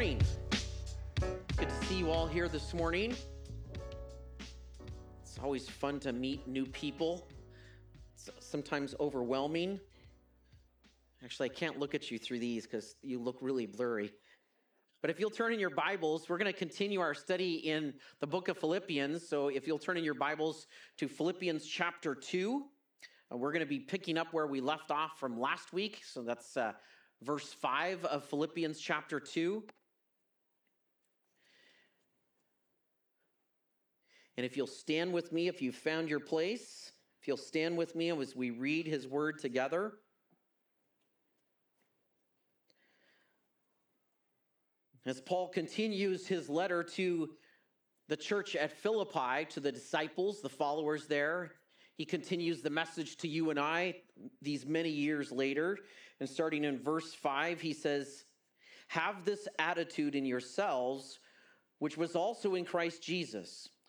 morning. Good to see you all here this morning. It's always fun to meet new people. It's sometimes overwhelming. Actually, I can't look at you through these because you look really blurry. But if you'll turn in your Bibles, we're going to continue our study in the book of Philippians. So if you'll turn in your Bibles to Philippians chapter 2, uh, we're going to be picking up where we left off from last week. So that's uh, verse 5 of Philippians chapter 2. And if you'll stand with me, if you've found your place, if you'll stand with me as we read his word together. As Paul continues his letter to the church at Philippi, to the disciples, the followers there, he continues the message to you and I these many years later. And starting in verse 5, he says, Have this attitude in yourselves, which was also in Christ Jesus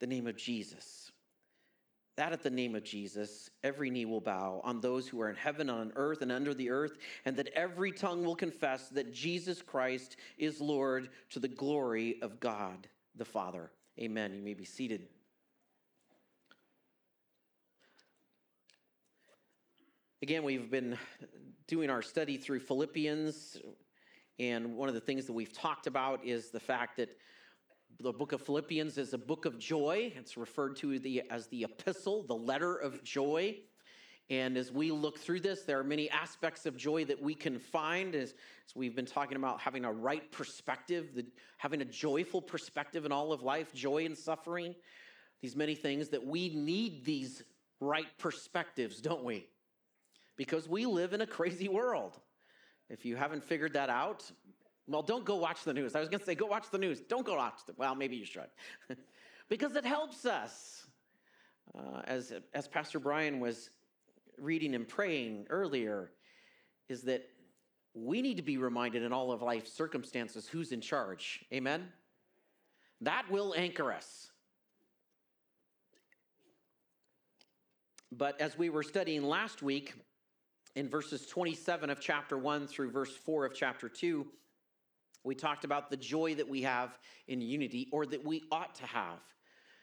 the name of Jesus. That at the name of Jesus, every knee will bow on those who are in heaven, on earth, and under the earth, and that every tongue will confess that Jesus Christ is Lord to the glory of God the Father. Amen. You may be seated. Again, we've been doing our study through Philippians, and one of the things that we've talked about is the fact that the book of Philippians is a book of joy. It's referred to the, as the epistle, the letter of joy. And as we look through this, there are many aspects of joy that we can find as, as we've been talking about having a right perspective, the, having a joyful perspective in all of life, joy and suffering, these many things that we need these right perspectives, don't we? Because we live in a crazy world. If you haven't figured that out, well, don't go watch the news. I was going to say, go watch the news. Don't go watch the. Well, maybe you should, because it helps us. Uh, as as Pastor Brian was reading and praying earlier, is that we need to be reminded in all of life's circumstances who's in charge. Amen. That will anchor us. But as we were studying last week, in verses 27 of chapter 1 through verse 4 of chapter 2, we talked about the joy that we have in unity, or that we ought to have.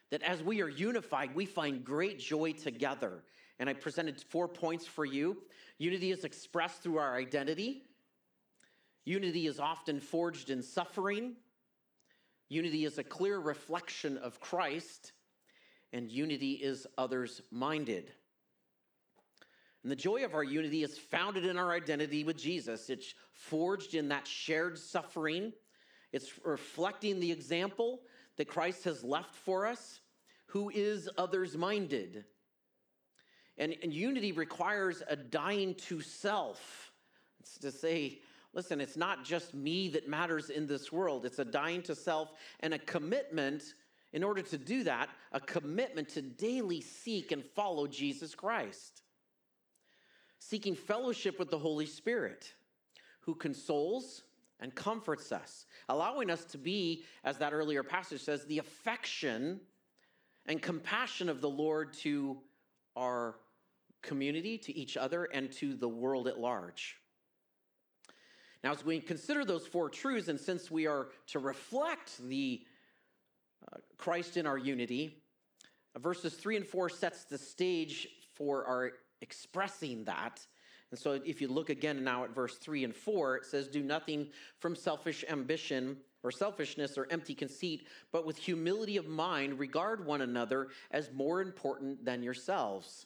That as we are unified, we find great joy together. And I presented four points for you. Unity is expressed through our identity, unity is often forged in suffering, unity is a clear reflection of Christ, and unity is others minded. And the joy of our unity is founded in our identity with Jesus. It's forged in that shared suffering. It's reflecting the example that Christ has left for us, who is others minded. And, and unity requires a dying to self. It's to say, listen, it's not just me that matters in this world, it's a dying to self and a commitment. In order to do that, a commitment to daily seek and follow Jesus Christ seeking fellowship with the Holy Spirit, who consoles and comforts us, allowing us to be, as that earlier passage says, the affection and compassion of the Lord to our community, to each other, and to the world at large. Now, as we consider those four truths, and since we are to reflect the uh, Christ in our unity, verses three and four sets the stage for our expressing that. And so if you look again now at verse 3 and 4, it says, Do nothing from selfish ambition or selfishness or empty conceit, but with humility of mind regard one another as more important than yourselves.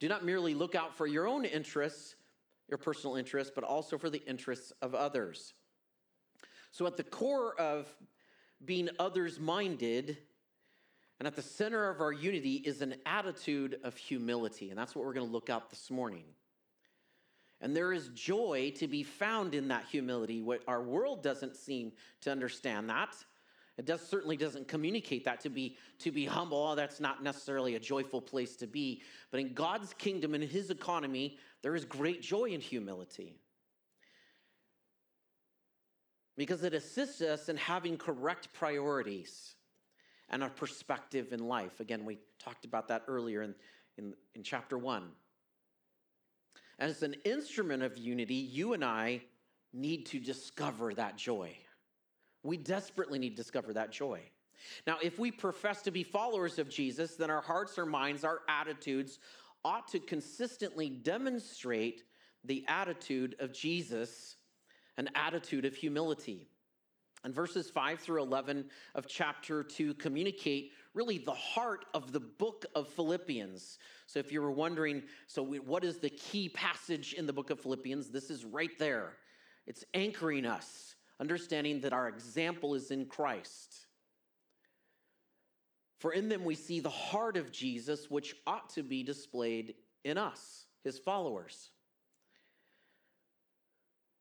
Do not merely look out for your own interests, your personal interests, but also for the interests of others. So at the core of being others minded and at the center of our unity is an attitude of humility. And that's what we're going to look at this morning. And there is joy to be found in that humility. What our world doesn't seem to understand that. It does certainly doesn't communicate that to be to be humble. Oh, that's not necessarily a joyful place to be. But in God's kingdom and his economy, there is great joy in humility. Because it assists us in having correct priorities and a perspective in life. Again, we talked about that earlier in, in, in chapter one. As an instrument of unity, you and I need to discover that joy. We desperately need to discover that joy. Now, if we profess to be followers of Jesus, then our hearts, our minds, our attitudes ought to consistently demonstrate the attitude of Jesus, an attitude of humility. And verses 5 through 11 of chapter 2 communicate really the heart of the book of Philippians. So if you were wondering, so what is the key passage in the book of Philippians? This is right there. It's anchoring us, understanding that our example is in Christ. For in them we see the heart of Jesus, which ought to be displayed in us, his followers.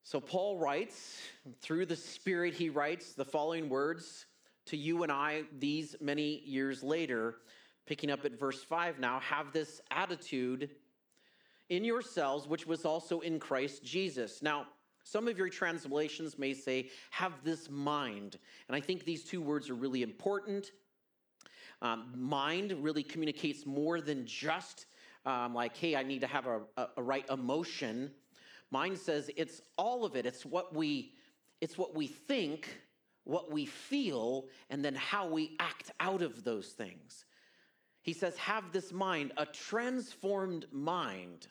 So Paul writes, through the Spirit, he writes the following words to you and I these many years later, picking up at verse 5 now have this attitude in yourselves, which was also in Christ Jesus. Now, some of your translations may say, have this mind. And I think these two words are really important. Um, mind really communicates more than just um, like, hey, I need to have a, a, a right emotion Mine says it's all of it. It's what we it's what we think, what we feel, and then how we act out of those things. He says, have this mind, a transformed mind,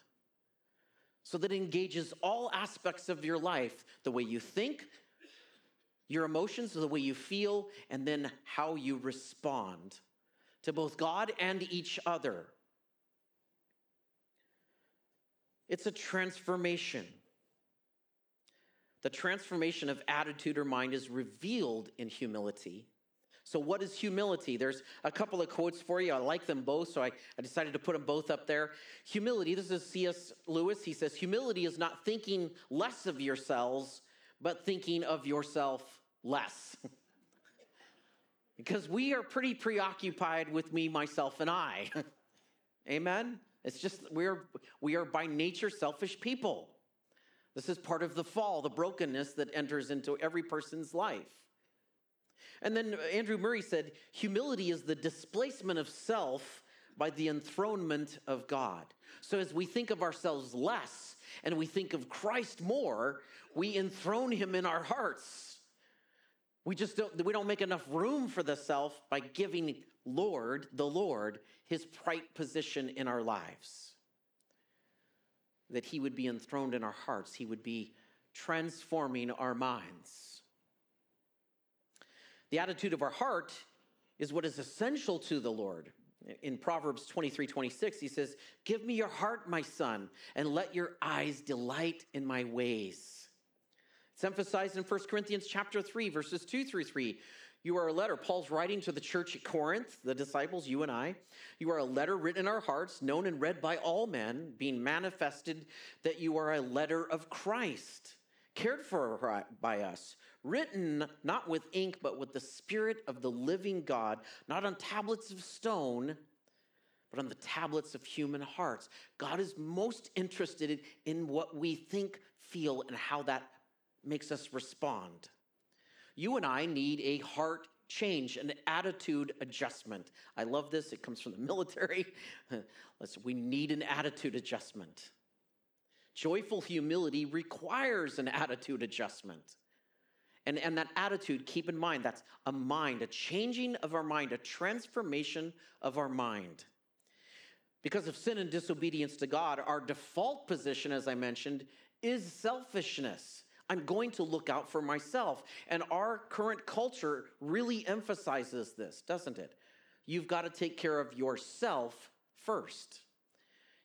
so that it engages all aspects of your life the way you think, your emotions, the way you feel, and then how you respond to both God and each other. It's a transformation. The transformation of attitude or mind is revealed in humility. So, what is humility? There's a couple of quotes for you. I like them both, so I, I decided to put them both up there. Humility, this is C.S. Lewis. He says, Humility is not thinking less of yourselves, but thinking of yourself less. because we are pretty preoccupied with me, myself, and I. Amen? It's just we're we are by nature selfish people. This is part of the fall, the brokenness that enters into every person's life. And then Andrew Murray said, humility is the displacement of self by the enthronement of God. So as we think of ourselves less and we think of Christ more, we enthrone him in our hearts. We just don't we don't make enough room for the self by giving Lord, the Lord, his right position in our lives. That he would be enthroned in our hearts, he would be transforming our minds. The attitude of our heart is what is essential to the Lord. In Proverbs 23 26, he says, Give me your heart, my son, and let your eyes delight in my ways. It's emphasized in 1 Corinthians chapter 3, verses 2 through 3. You are a letter. Paul's writing to the church at Corinth, the disciples, you and I. You are a letter written in our hearts, known and read by all men, being manifested that you are a letter of Christ, cared for by us, written not with ink, but with the Spirit of the living God, not on tablets of stone, but on the tablets of human hearts. God is most interested in what we think, feel, and how that makes us respond you and I need a heart change, an attitude adjustment. I love this. It comes from the military. Listen, we need an attitude adjustment. Joyful humility requires an attitude adjustment. And, and that attitude, keep in mind, that's a mind, a changing of our mind, a transformation of our mind. Because of sin and disobedience to God, our default position, as I mentioned, is selfishness. I'm going to look out for myself. And our current culture really emphasizes this, doesn't it? You've got to take care of yourself first.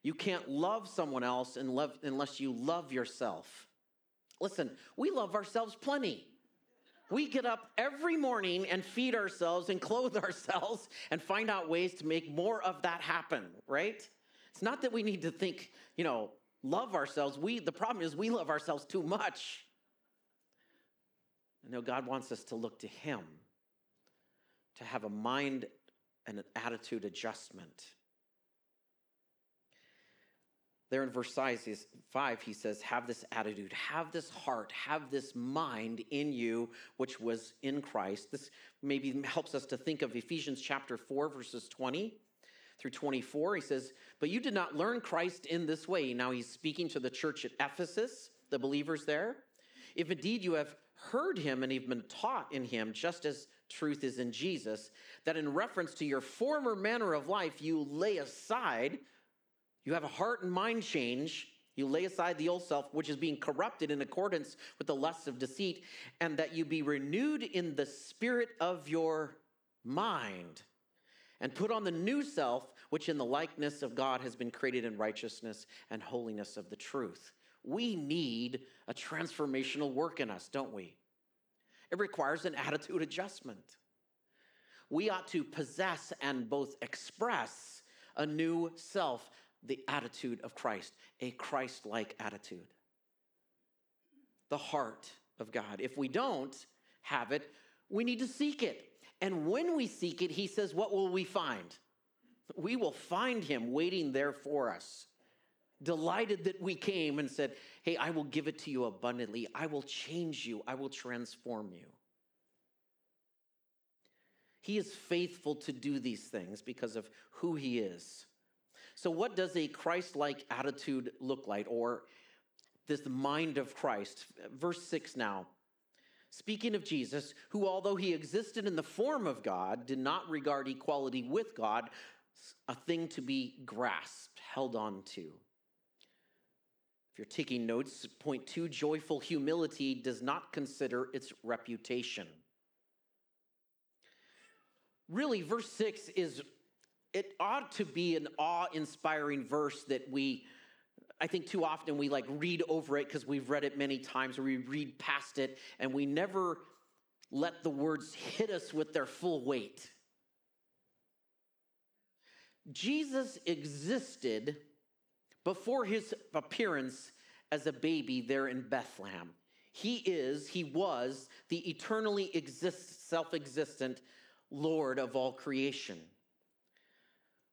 You can't love someone else unless you love yourself. Listen, we love ourselves plenty. We get up every morning and feed ourselves and clothe ourselves and find out ways to make more of that happen, right? It's not that we need to think, you know, love ourselves. We the problem is we love ourselves too much. I know God wants us to look to Him, to have a mind and an attitude adjustment. There in verse 5, he says, Have this attitude, have this heart, have this mind in you, which was in Christ. This maybe helps us to think of Ephesians chapter 4, verses 20 through 24. He says, But you did not learn Christ in this way. Now he's speaking to the church at Ephesus, the believers there. If indeed you have heard him and have been taught in him, just as truth is in Jesus, that in reference to your former manner of life, you lay aside you have a heart and mind change. You lay aside the old self, which is being corrupted in accordance with the lusts of deceit, and that you be renewed in the spirit of your mind, and put on the new self, which in the likeness of God has been created in righteousness and holiness of the truth. We need a transformational work in us, don't we? It requires an attitude adjustment. We ought to possess and both express a new self the attitude of Christ, a Christ like attitude. The heart of God. If we don't have it, we need to seek it. And when we seek it, he says, What will we find? We will find him waiting there for us, delighted that we came and said, Hey, I will give it to you abundantly. I will change you. I will transform you. He is faithful to do these things because of who he is. So, what does a Christ like attitude look like, or this mind of Christ? Verse 6 now. Speaking of Jesus, who, although he existed in the form of God, did not regard equality with God a thing to be grasped, held on to. You're taking notes, point two joyful humility does not consider its reputation. Really, verse 6 is it ought to be an awe-inspiring verse that we I think too often we like read over it because we've read it many times or we read past it and we never let the words hit us with their full weight. Jesus existed before his appearance as a baby there in Bethlehem. He is, he was the eternally exist, self existent Lord of all creation.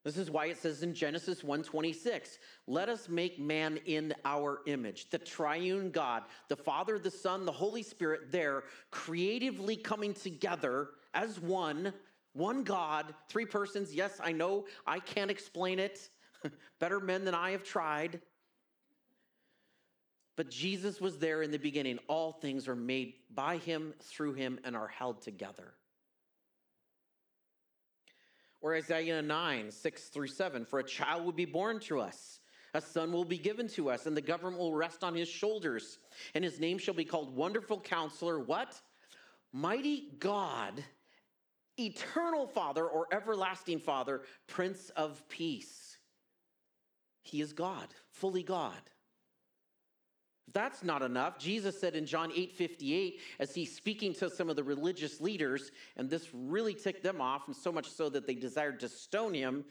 This is why it says in Genesis 1:26, "Let us make man in our image." The triune God, the Father, the Son, the Holy Spirit there creatively coming together as one, one God, three persons. Yes, I know I can't explain it. Better men than I have tried. But Jesus was there in the beginning. All things are made by him, through him, and are held together. Or Isaiah 9, 6 through 7 For a child will be born to us, a son will be given to us, and the government will rest on his shoulders. And his name shall be called Wonderful Counselor, what? Mighty God, Eternal Father, or Everlasting Father, Prince of Peace. He is God, fully God that's not enough, Jesus said in John 8 58, as he's speaking to some of the religious leaders, and this really ticked them off, and so much so that they desired to stone him,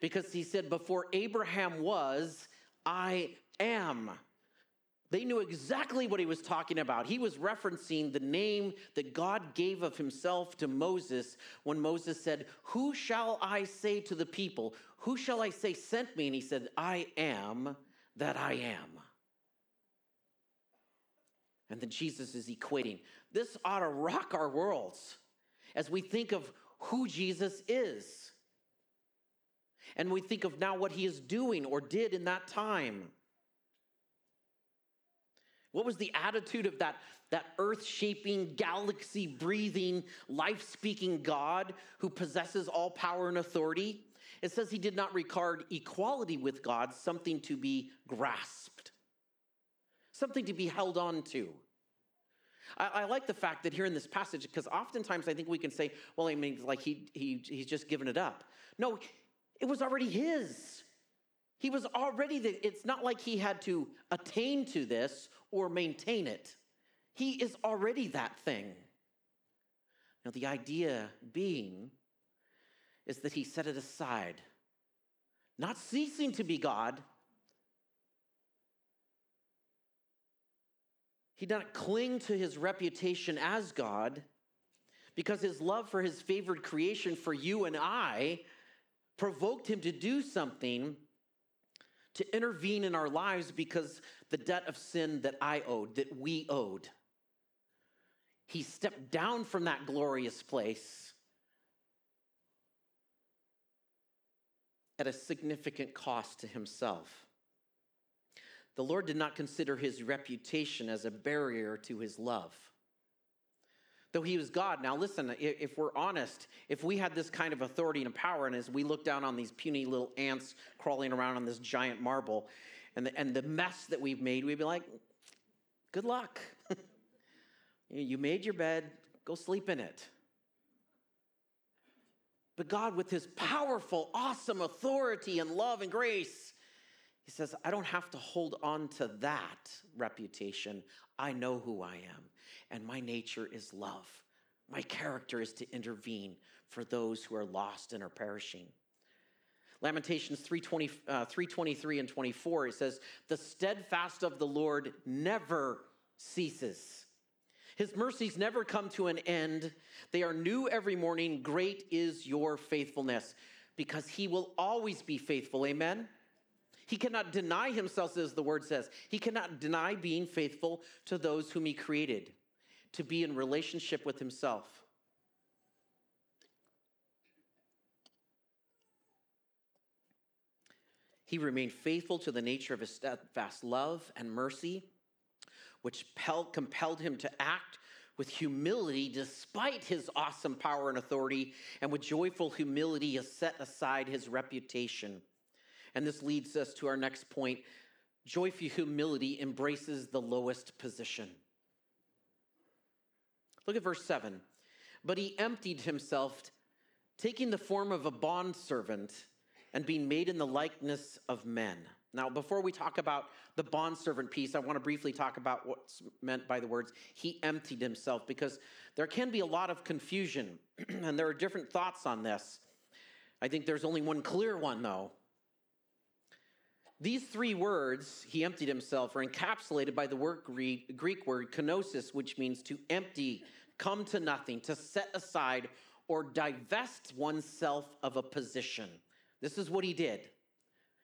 because he said, Before Abraham was, I am. They knew exactly what he was talking about. He was referencing the name that God gave of himself to Moses when Moses said, Who shall I say to the people? Who shall I say sent me? And he said, I am that I am. And then Jesus is equating. This ought to rock our worlds as we think of who Jesus is. And we think of now what he is doing or did in that time. What was the attitude of that, that earth shaping, galaxy breathing, life speaking God who possesses all power and authority? It says he did not regard equality with God something to be grasped something to be held on to. I, I, like the fact that here in this passage, because oftentimes I think we can say, well, I mean, like he, he, he's just given it up. No, it was already his. He was already, the, it's not like he had to attain to this or maintain it. He is already that thing. Now, the idea being is that he set it aside, not ceasing to be God, He did not cling to his reputation as God because his love for his favored creation, for you and I, provoked him to do something to intervene in our lives because the debt of sin that I owed, that we owed. He stepped down from that glorious place at a significant cost to himself. The Lord did not consider his reputation as a barrier to his love. Though he was God. Now, listen, if we're honest, if we had this kind of authority and power, and as we look down on these puny little ants crawling around on this giant marble, and the, and the mess that we've made, we'd be like, good luck. you made your bed, go sleep in it. But God, with his powerful, awesome authority and love and grace, he says, I don't have to hold on to that reputation. I know who I am, and my nature is love. My character is to intervene for those who are lost and are perishing. Lamentations 320, uh, 323 and 24, it says, The steadfast of the Lord never ceases. His mercies never come to an end. They are new every morning. Great is your faithfulness, because he will always be faithful. Amen? He cannot deny himself, as the word says. He cannot deny being faithful to those whom he created, to be in relationship with himself. He remained faithful to the nature of his steadfast love and mercy, which compelled him to act with humility despite his awesome power and authority, and with joyful humility, he set aside his reputation and this leads us to our next point. Joyful humility embraces the lowest position. Look at verse 7. But he emptied himself, taking the form of a bondservant and being made in the likeness of men. Now, before we talk about the bondservant piece, I want to briefly talk about what's meant by the words he emptied himself, because there can be a lot of confusion and there are different thoughts on this. I think there's only one clear one, though. These three words, he emptied himself, are encapsulated by the word Greek, word kenosis, which means to empty, come to nothing, to set aside, or divest oneself of a position. This is what he did.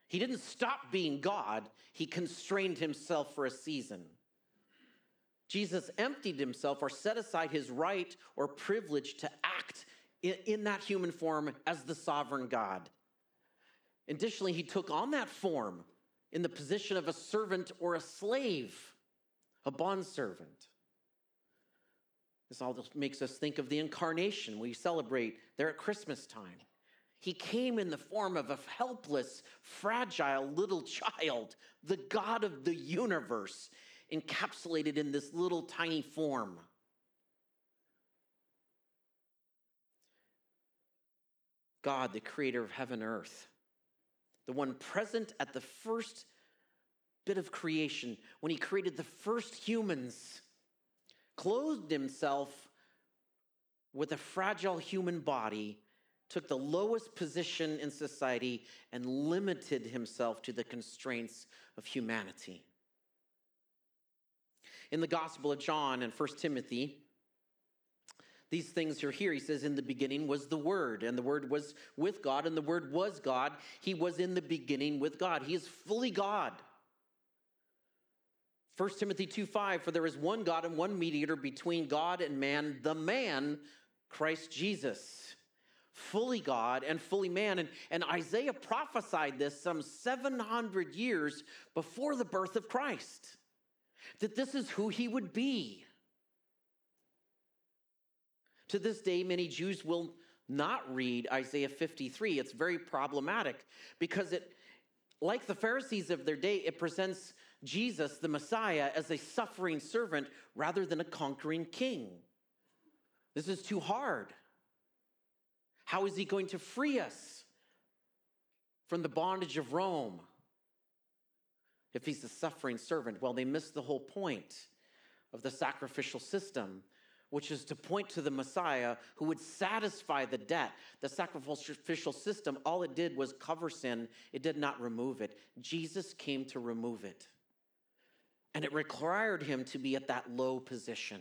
He didn't stop being God, he constrained himself for a season. Jesus emptied himself or set aside his right or privilege to act in that human form as the sovereign God. Additionally, he took on that form in the position of a servant or a slave, a bondservant. This all just makes us think of the incarnation we celebrate there at Christmas time. He came in the form of a helpless, fragile little child, the God of the universe, encapsulated in this little tiny form. God, the creator of heaven and earth, the one present at the first bit of creation when he created the first humans, clothed himself with a fragile human body, took the lowest position in society, and limited himself to the constraints of humanity. In the Gospel of John and 1 Timothy, these things are here. He says, In the beginning was the Word, and the Word was with God, and the Word was God. He was in the beginning with God. He is fully God. 1 Timothy 2 5, for there is one God and one mediator between God and man, the man, Christ Jesus. Fully God and fully man. And, and Isaiah prophesied this some 700 years before the birth of Christ, that this is who he would be. To this day, many Jews will not read Isaiah 53. It's very problematic because it, like the Pharisees of their day, it presents Jesus, the Messiah, as a suffering servant rather than a conquering king. This is too hard. How is he going to free us from the bondage of Rome if he's a suffering servant? Well, they miss the whole point of the sacrificial system which is to point to the Messiah who would satisfy the debt. The sacrificial system, all it did was cover sin, it did not remove it. Jesus came to remove it. and it required him to be at that low position.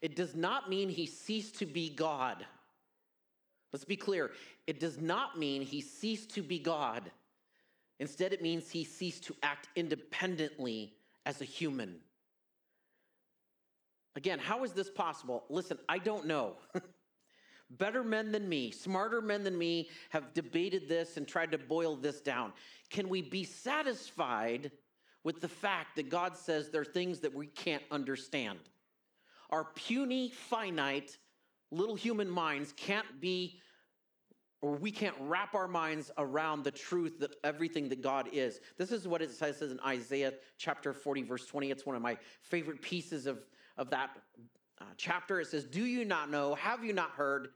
It does not mean he ceased to be God. Let's be clear. It does not mean he ceased to be God. Instead, it means he ceased to act independently as a human. Again, how is this possible? Listen, I don't know. Better men than me, smarter men than me have debated this and tried to boil this down. Can we be satisfied with the fact that God says there are things that we can't understand? Our puny, finite, little human minds can't be, or we can't wrap our minds around the truth that everything that God is. This is what it says in Isaiah chapter 40, verse 20. It's one of my favorite pieces of, of that uh, chapter. It says, Do you not know? Have you not heard?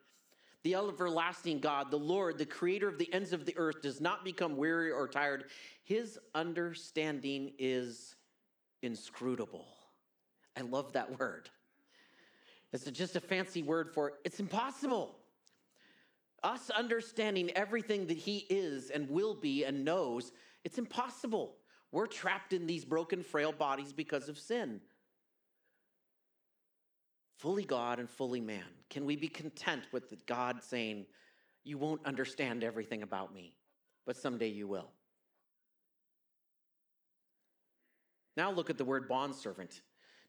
The everlasting God, the Lord, the creator of the ends of the earth, does not become weary or tired. His understanding is inscrutable. I love that word. It's just a fancy word for it's impossible. Us understanding everything that He is and will be and knows, it's impossible. We're trapped in these broken, frail bodies because of sin fully God and fully man? Can we be content with God saying, You won't understand everything about me, but someday you will? Now look at the word bondservant.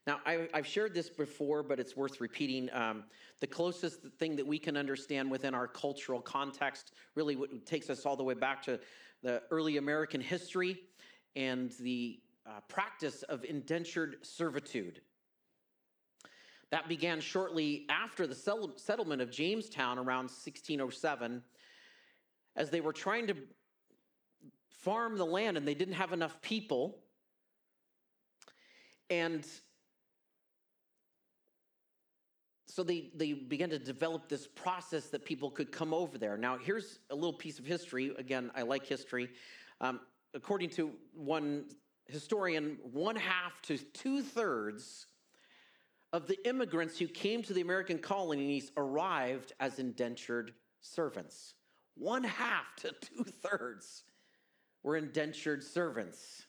Now, I, have shared this before, but it's worth repeating. Um, the closest thing that we can understand within our cultural context really takes us all the way back to the early American history and the uh, practice of indentured servitude. That began shortly after the settlement of Jamestown around 1607, as they were trying to farm the land and they didn't have enough people. And so they, they began to develop this process that people could come over there. Now, here's a little piece of history. Again, I like history. Um, according to one historian, one half to two thirds of the immigrants who came to the American colonies arrived as indentured servants. One half to two thirds were indentured servants.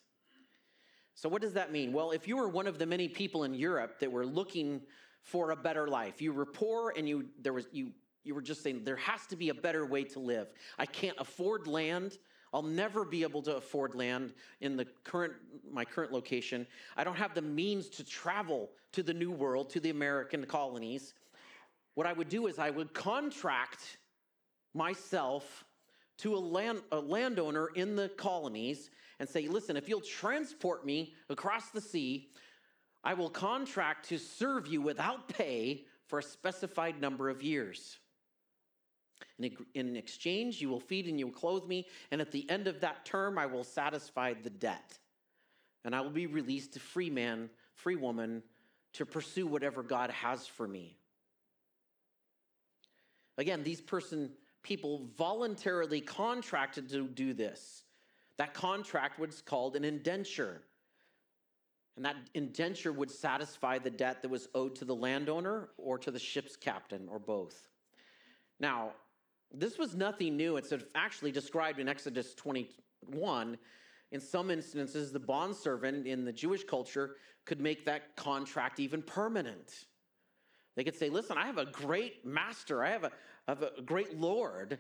So, what does that mean? Well, if you were one of the many people in Europe that were looking for a better life, you were poor and you there was you you were just saying there has to be a better way to live. I can't afford land. I'll never be able to afford land in the current my current location. I don't have the means to travel to the new world, to the American colonies. What I would do is I would contract myself to a land a landowner in the colonies and say, "Listen, if you'll transport me across the sea, I will contract to serve you without pay for a specified number of years." In exchange, you will feed and you will clothe me, and at the end of that term, I will satisfy the debt. And I will be released a free man, free woman, to pursue whatever God has for me. Again, these person people voluntarily contracted to do this. That contract was called an indenture. And that indenture would satisfy the debt that was owed to the landowner or to the ship's captain or both. Now, this was nothing new. It's actually described in Exodus 21. In some instances, the bondservant in the Jewish culture could make that contract even permanent. They could say, Listen, I have a great master, I have have a great Lord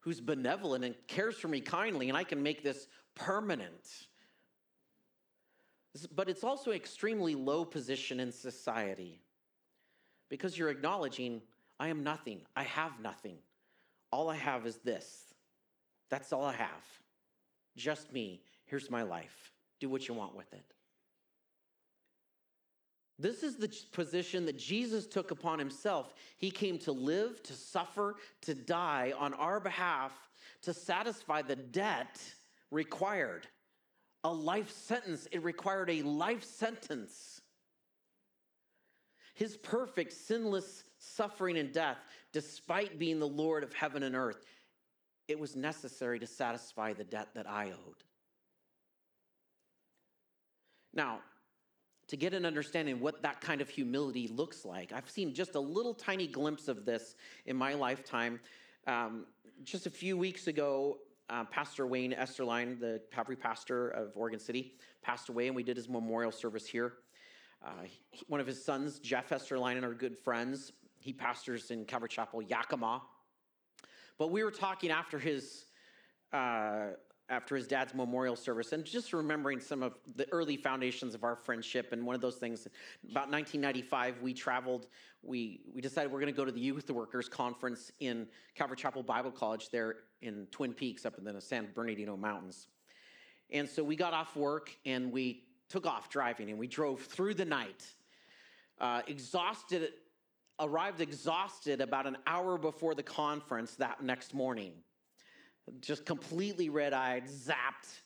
who's benevolent and cares for me kindly, and I can make this permanent. But it's also an extremely low position in society because you're acknowledging, I am nothing, I have nothing. All I have is this. That's all I have. Just me. Here's my life. Do what you want with it. This is the position that Jesus took upon himself. He came to live, to suffer, to die on our behalf, to satisfy the debt required. A life sentence. It required a life sentence. His perfect, sinless suffering and death, despite being the Lord of heaven and earth, it was necessary to satisfy the debt that I owed. Now, to get an understanding what that kind of humility looks like, I've seen just a little tiny glimpse of this in my lifetime. Um, just a few weeks ago, uh, Pastor Wayne Esterline, the Calvary pastor of Oregon City, passed away, and we did his memorial service here. Uh, he, one of his sons, Jeff Esterline, and our good friends, he pastors in Calvary Chapel, Yakima. But we were talking after his uh, after his dad's memorial service and just remembering some of the early foundations of our friendship and one of those things about 1995 we traveled we we decided we're going to go to the youth workers conference in calvary chapel bible college there in twin peaks up in the san bernardino mountains and so we got off work and we took off driving and we drove through the night uh, exhausted arrived exhausted about an hour before the conference that next morning just completely red eyed, zapped,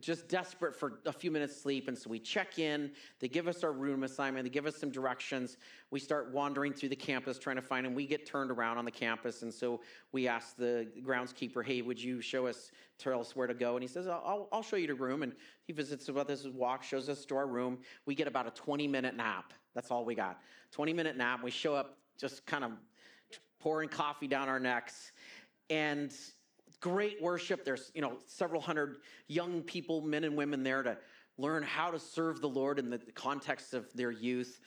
just desperate for a few minutes sleep. And so we check in, they give us our room assignment, they give us some directions. We start wandering through the campus trying to find, and we get turned around on the campus. And so we ask the groundskeeper, hey, would you show us, tell us where to go? And he says, I'll, I'll show you the room. And he visits with us, walk, shows us to our room. We get about a 20 minute nap. That's all we got. 20 minute nap. We show up just kind of pouring coffee down our necks. And great worship. There's, you know, several hundred young people, men and women there to learn how to serve the Lord in the context of their youth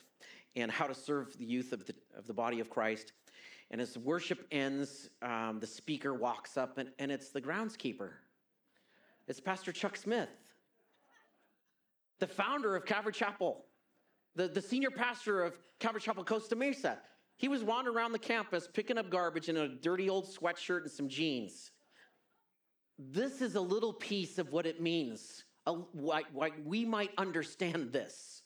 and how to serve the youth of the, of the body of Christ. And as worship ends, um, the speaker walks up, and, and it's the groundskeeper. It's Pastor Chuck Smith, the founder of Calvary Chapel, the, the senior pastor of Calvary Chapel Costa Mesa. He was wandering around the campus picking up garbage in a dirty old sweatshirt and some jeans this is a little piece of what it means, why, why we might understand this.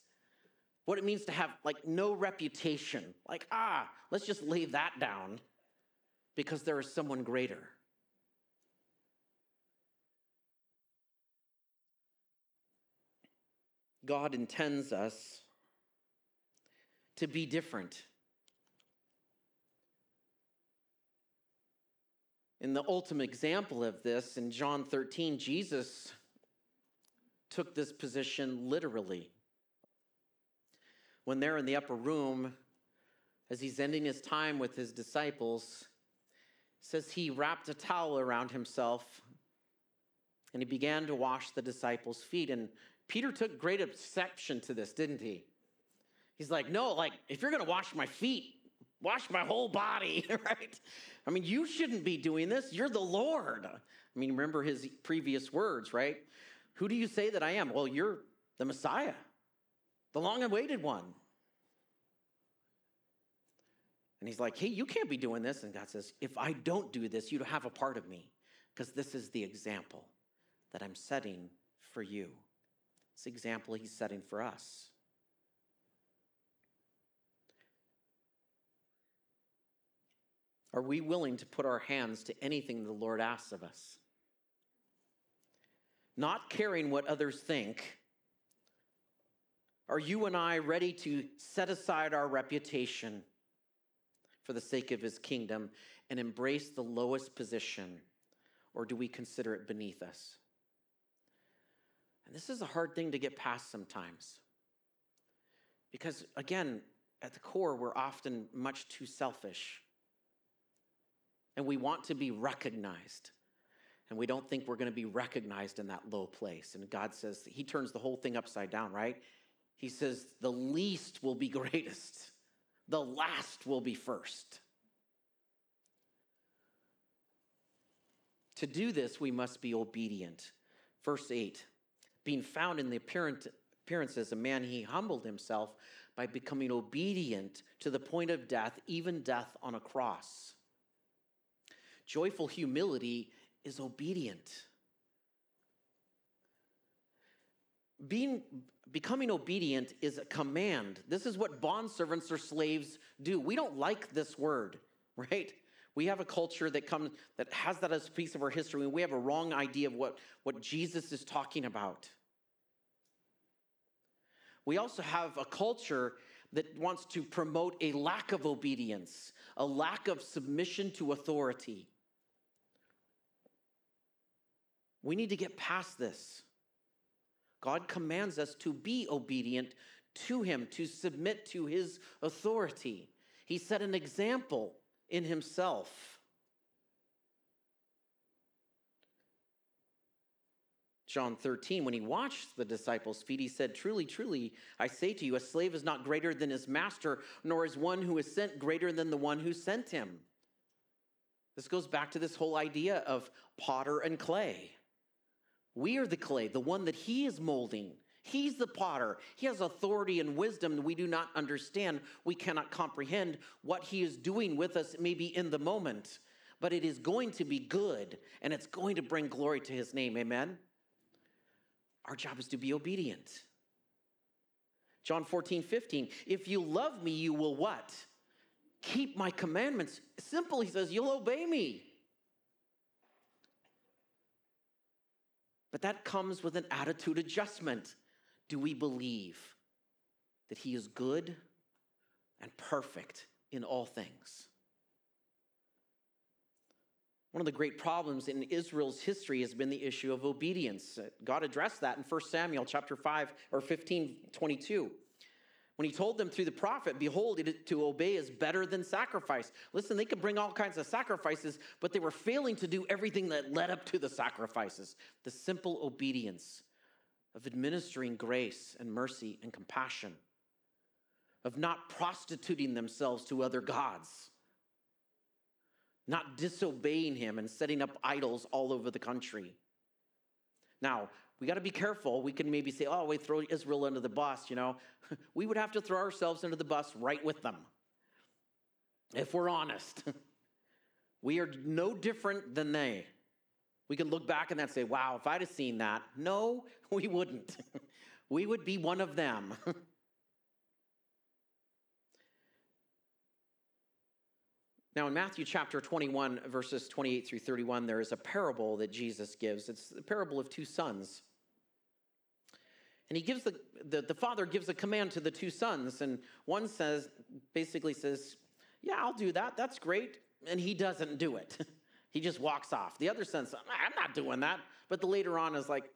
What it means to have like no reputation. Like, ah, let's just lay that down because there is someone greater. God intends us to be different. And the ultimate example of this in John 13, Jesus took this position literally. When they're in the upper room, as he's ending his time with his disciples, says he wrapped a towel around himself and he began to wash the disciples' feet. And Peter took great exception to this, didn't he? He's like, no, like, if you're gonna wash my feet, wash my whole body, right? I mean, you shouldn't be doing this. You're the Lord. I mean, remember his previous words, right? Who do you say that I am? Well, you're the Messiah, the long awaited one. And he's like, hey, you can't be doing this. And God says, if I don't do this, you have a part of me because this is the example that I'm setting for you. The example he's setting for us. Are we willing to put our hands to anything the Lord asks of us? Not caring what others think. Are you and I ready to set aside our reputation for the sake of his kingdom and embrace the lowest position? Or do we consider it beneath us? And this is a hard thing to get past sometimes. Because, again, at the core, we're often much too selfish and we want to be recognized. And we don't think we're going to be recognized in that low place. And God says, He turns the whole thing upside down, right? He says, the least will be greatest, the last will be first. To do this, we must be obedient. Verse 8 being found in the appearance, as a man, he humbled himself by becoming obedient to the point of death, even death on a cross. Joyful humility is obedient. Being becoming obedient is a command. This is what bond servants or slaves do. We don't like this word, right? We have a culture that comes that has that as a piece of our history, we have a wrong idea of what, what Jesus is talking about. We also have a culture that wants to promote a lack of obedience, a lack of submission to authority. We need to get past this. God commands us to be obedient to Him, to submit to His authority. He set an example in Himself. John 13, when he watched the disciples feed, he said, Truly, truly, I say to you, a slave is not greater than his master, nor is one who is sent greater than the one who sent him. This goes back to this whole idea of potter and clay. We are the clay, the one that he is molding. He's the potter. He has authority and wisdom we do not understand. We cannot comprehend what he is doing with us, maybe in the moment, but it is going to be good and it's going to bring glory to his name. Amen. Our job is to be obedient. John 14, 15. If you love me, you will what? Keep my commandments. Simple, he says, you'll obey me. But that comes with an attitude adjustment. Do we believe that he is good and perfect in all things? One of the great problems in Israel's history has been the issue of obedience. God addressed that in 1 Samuel chapter 5 or 15, 22. When he told them through the prophet, Behold, to obey is better than sacrifice. Listen, they could bring all kinds of sacrifices, but they were failing to do everything that led up to the sacrifices. The simple obedience of administering grace and mercy and compassion, of not prostituting themselves to other gods not disobeying him and setting up idols all over the country. Now, we got to be careful. We can maybe say, oh, we throw Israel under the bus, you know. we would have to throw ourselves under the bus right with them. If we're honest, we are no different than they. We can look back and then say, wow, if I'd have seen that. No, we wouldn't. we would be one of them. Now, in Matthew chapter 21, verses 28 through 31, there is a parable that Jesus gives. It's the parable of two sons. And he gives the, the, the father gives a command to the two sons, and one says, basically says, Yeah, I'll do that. That's great. And he doesn't do it. he just walks off. The other son says, I'm not doing that. But the later on is like,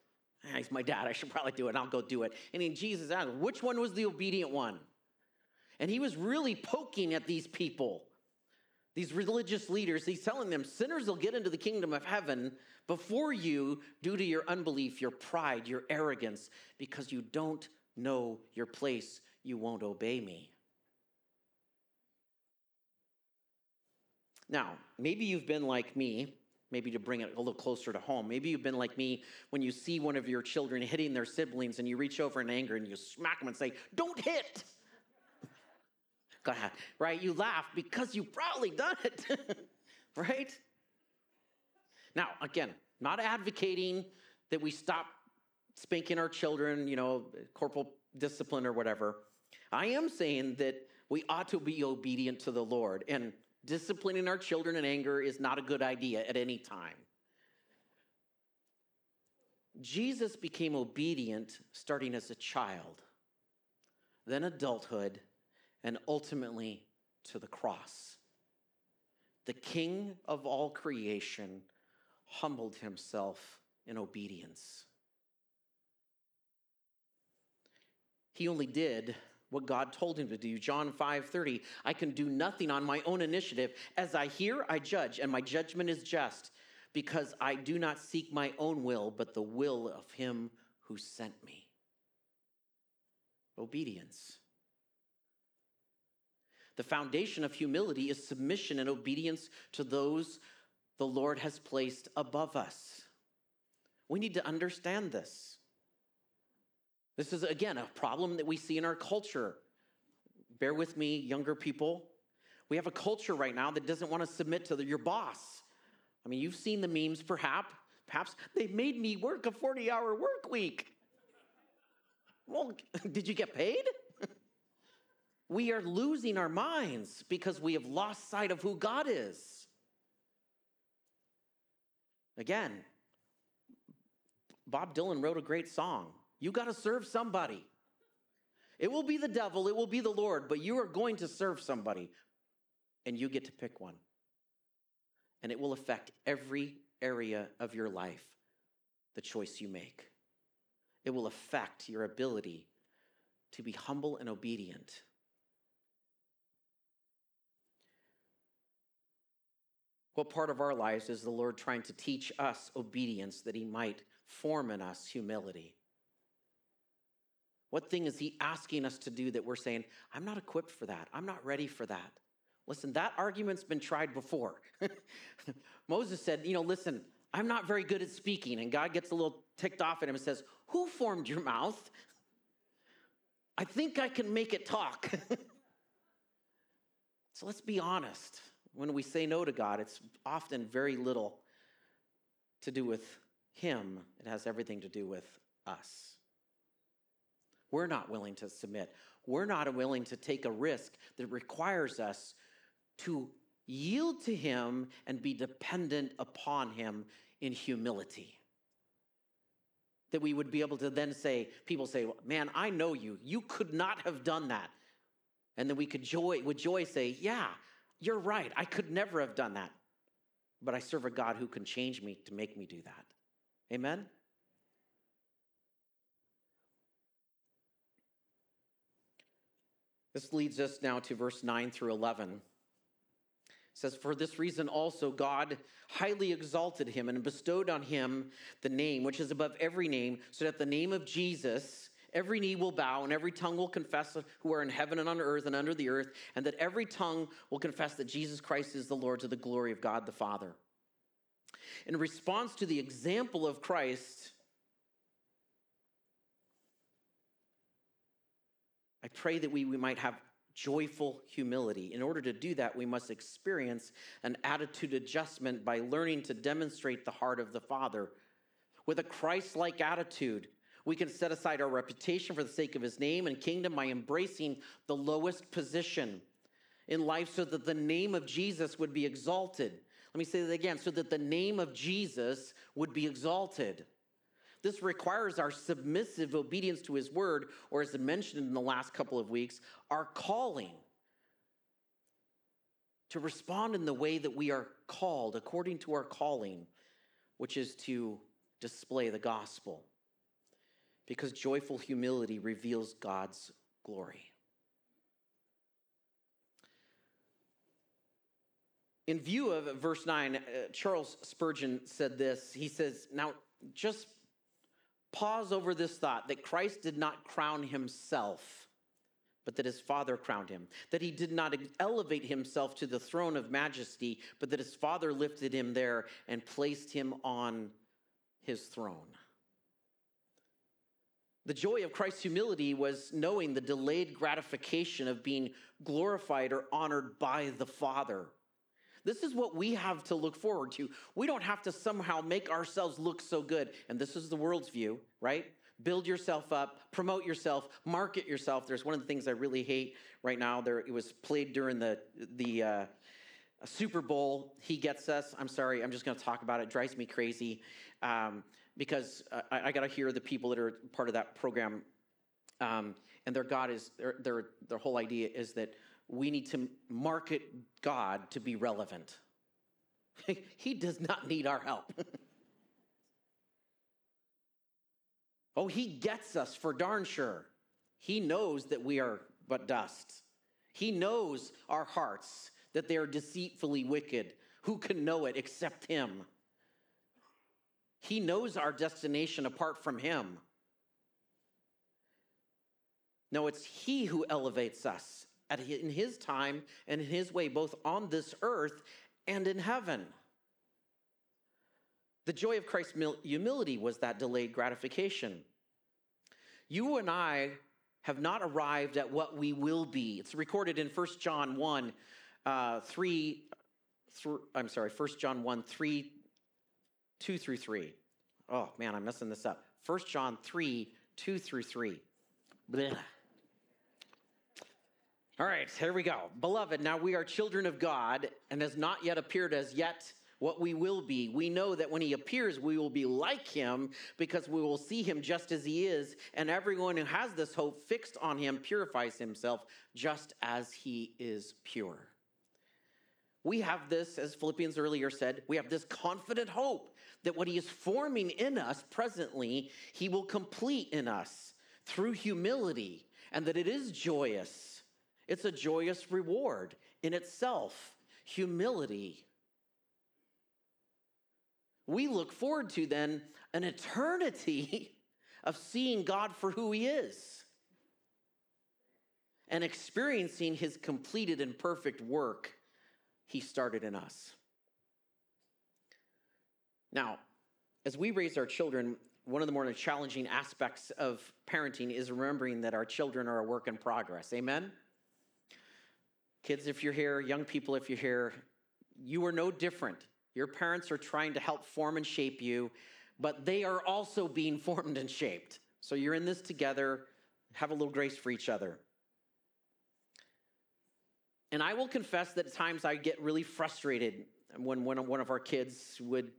ah, He's my dad. I should probably do it. I'll go do it. And then Jesus asked, Which one was the obedient one? And he was really poking at these people these religious leaders, he's telling them sinners will get into the kingdom of heaven before you due to your unbelief, your pride, your arrogance, because you don't know your place. You won't obey me. Now, maybe you've been like me, maybe to bring it a little closer to home. Maybe you've been like me when you see one of your children hitting their siblings and you reach over in anger and you smack them and say, Don't hit right? You laugh because you've probably done it, right? Now, again, not advocating that we stop spanking our children, you know, corporal discipline or whatever. I am saying that we ought to be obedient to the Lord, and disciplining our children in anger is not a good idea at any time. Jesus became obedient starting as a child, then adulthood, and ultimately to the cross. The King of all creation humbled himself in obedience. He only did what God told him to do. John 5:30, I can do nothing on my own initiative. As I hear, I judge, and my judgment is just, because I do not seek my own will, but the will of him who sent me. Obedience. The foundation of humility is submission and obedience to those the Lord has placed above us. We need to understand this. This is, again, a problem that we see in our culture. Bear with me, younger people. We have a culture right now that doesn't want to submit to the, your boss. I mean, you've seen the memes, perhaps. Perhaps they made me work a 40 hour work week. Well, did you get paid? We are losing our minds because we have lost sight of who God is. Again, Bob Dylan wrote a great song. You got to serve somebody. It will be the devil, it will be the Lord, but you are going to serve somebody, and you get to pick one. And it will affect every area of your life, the choice you make. It will affect your ability to be humble and obedient What part of our lives is the Lord trying to teach us obedience that He might form in us humility? What thing is he asking us to do that we're saying, I'm not equipped for that. I'm not ready for that? Listen, that argument's been tried before. Moses said, You know, listen, I'm not very good at speaking. And God gets a little ticked off at him and says, Who formed your mouth? I think I can make it talk. so let's be honest. When we say no to God, it's often very little to do with Him, it has everything to do with us. We're not willing to submit. We're not willing to take a risk that requires us to yield to Him and be dependent upon Him in humility. That we would be able to then say, people say, Man, I know you. You could not have done that. And then we could joy, with joy say, Yeah, you're right. I could never have done that. But I serve a God who can change me to make me do that. Amen? This leads us now to verse 9 through 11. It says, For this reason also God highly exalted him and bestowed on him the name which is above every name, so that the name of Jesus every knee will bow and every tongue will confess who are in heaven and on earth and under the earth, and that every tongue will confess that Jesus Christ is the Lord to the glory of God the Father. In response to the example of Christ, I pray that we, we might have joyful humility. In order to do that, we must experience an attitude adjustment by learning to demonstrate the heart of the Father. With a Christ like attitude, we can set aside our reputation for the sake of his name and kingdom by embracing the lowest position in life so that the name of Jesus would be exalted. Let me say that again so that the name of Jesus would be exalted. This requires our submissive obedience to his word, or as I mentioned in the last couple of weeks, our calling to respond in the way that we are called, according to our calling, which is to display the gospel. Because joyful humility reveals God's glory. In view of verse 9, uh, Charles Spurgeon said this. He says, Now, just pause over this thought that Christ did not crown himself, but that his Father crowned him. That he did not elevate himself to the throne of majesty, but that his Father lifted him there and placed him on his throne. The joy of Christ's humility was knowing the delayed gratification of being glorified or honored by the Father. This is what we have to look forward to. We don't have to somehow make ourselves look so good. And this is the world's view, right? Build yourself up, promote yourself, market yourself. There's one of the things I really hate right now. There, it was played during the the uh, Super Bowl. He gets us. I'm sorry. I'm just going to talk about it. it. Drives me crazy um, because I, I got to hear the people that are part of that program, um, and their God is their, their their whole idea is that we need to market God to be relevant. he does not need our help. oh, he gets us for darn sure. He knows that we are but dust. He knows our hearts, that they are deceitfully wicked. Who can know it except him? He knows our destination apart from him. No, it's he who elevates us at, in his time and in his way, both on this earth and in heaven. The joy of Christ's humility was that delayed gratification. You and I have not arrived at what we will be. It's recorded in 1 John 1, uh, 3, th- I'm sorry, 1 John 1, 3, 2 through 3. Oh man, I'm messing this up. 1 John 3, 2 through 3. Blah. All right, here we go. Beloved, now we are children of God and has not yet appeared as yet what we will be. We know that when he appears, we will be like him because we will see him just as he is. And everyone who has this hope fixed on him purifies himself just as he is pure. We have this, as Philippians earlier said, we have this confident hope that what he is forming in us presently, he will complete in us through humility, and that it is joyous it's a joyous reward in itself, humility. we look forward to then an eternity of seeing God for who He is and experiencing His completed and perfect work He started in us. Now, as we raise our children, one of the more challenging aspects of parenting is remembering that our children are a work in progress. Amen? Kids, if you're here, young people, if you're here, you are no different. Your parents are trying to help form and shape you, but they are also being formed and shaped. So you're in this together. Have a little grace for each other. And I will confess that at times I get really frustrated when, one of our kids would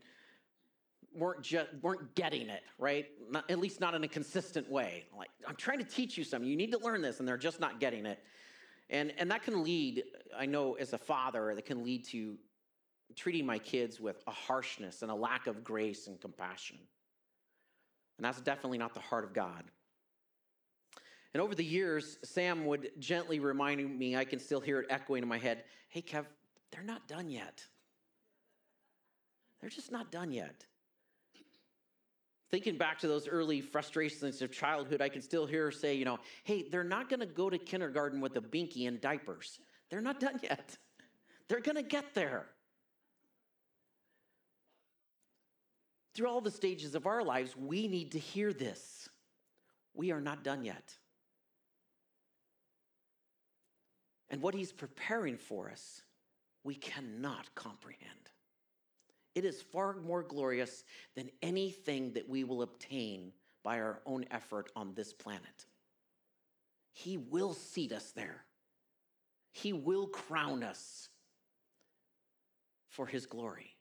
weren't just weren't getting it right? Not, at least not in a consistent way. Like i'm trying to teach you something. You need to learn this and they're just not getting it. And and that can lead i know as a father that can lead to treating my kids with a harshness and a lack of grace and compassion. And that's definitely not the heart of god. And over the years sam would gently remind me i can still hear it echoing in my head hey kev they're not done yet. They're just not done yet thinking back to those early frustrations of childhood, I can still hear her say, you know, hey, they're not going to go to kindergarten with a binky and diapers. They're not done yet. They're going to get there. Through all the stages of our lives, we need to hear this. We are not done yet. And what he's preparing for us, we cannot comprehend. It is far more glorious than anything that we will obtain by our own effort on this planet. He will seat us there, He will crown us for His glory.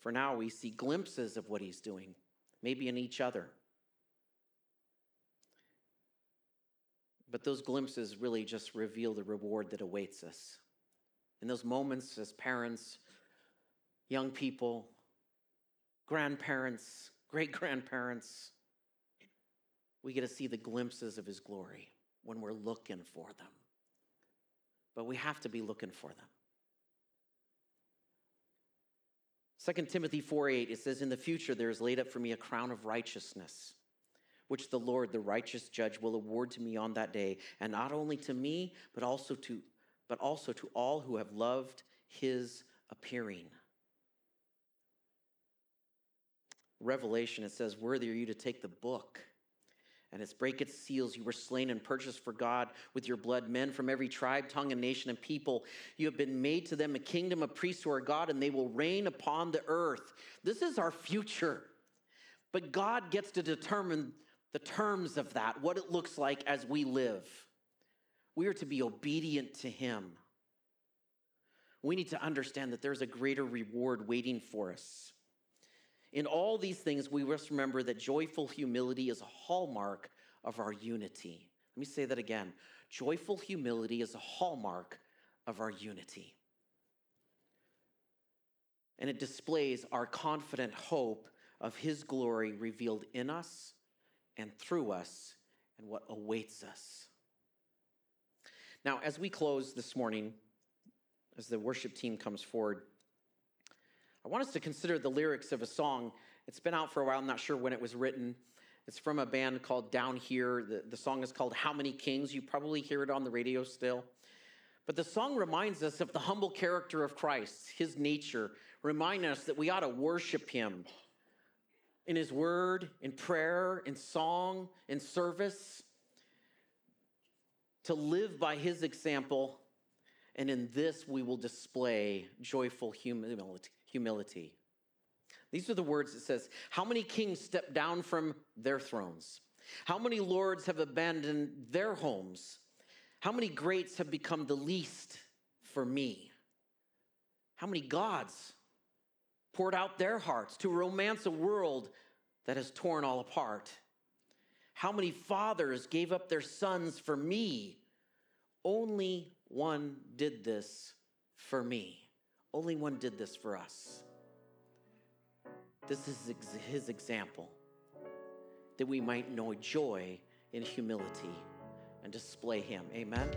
For now, we see glimpses of what He's doing, maybe in each other. But those glimpses really just reveal the reward that awaits us. In those moments, as parents, young people, grandparents, great grandparents, we get to see the glimpses of His glory when we're looking for them. But we have to be looking for them. 2 Timothy 4 8, it says, In the future there is laid up for me a crown of righteousness which the Lord, the righteous judge, will award to me on that day, and not only to me, but also to but also to all who have loved his appearing. Revelation, it says, Worthy are you to take the book and its break its seals. You were slain and purchased for God with your blood, men from every tribe, tongue, and nation and people. You have been made to them a kingdom a priests who are God, and they will reign upon the earth. This is our future. But God gets to determine the terms of that, what it looks like as we live. We are to be obedient to Him. We need to understand that there's a greater reward waiting for us. In all these things, we must remember that joyful humility is a hallmark of our unity. Let me say that again. Joyful humility is a hallmark of our unity. And it displays our confident hope of His glory revealed in us and through us and what awaits us. Now, as we close this morning, as the worship team comes forward, I want us to consider the lyrics of a song. It's been out for a while, I'm not sure when it was written. It's from a band called Down Here. The, the song is called How Many Kings. You probably hear it on the radio still. But the song reminds us of the humble character of Christ, his nature, reminding us that we ought to worship him in His Word, in prayer, in song, in service, to live by His example. And in this, we will display joyful humility. These are the words it says How many kings stepped down from their thrones? How many lords have abandoned their homes? How many greats have become the least for me? How many gods poured out their hearts to romance a world that has torn all apart? How many fathers gave up their sons for me? Only one did this for me. Only one did this for us. This is his example that we might know joy in humility and display him. Amen.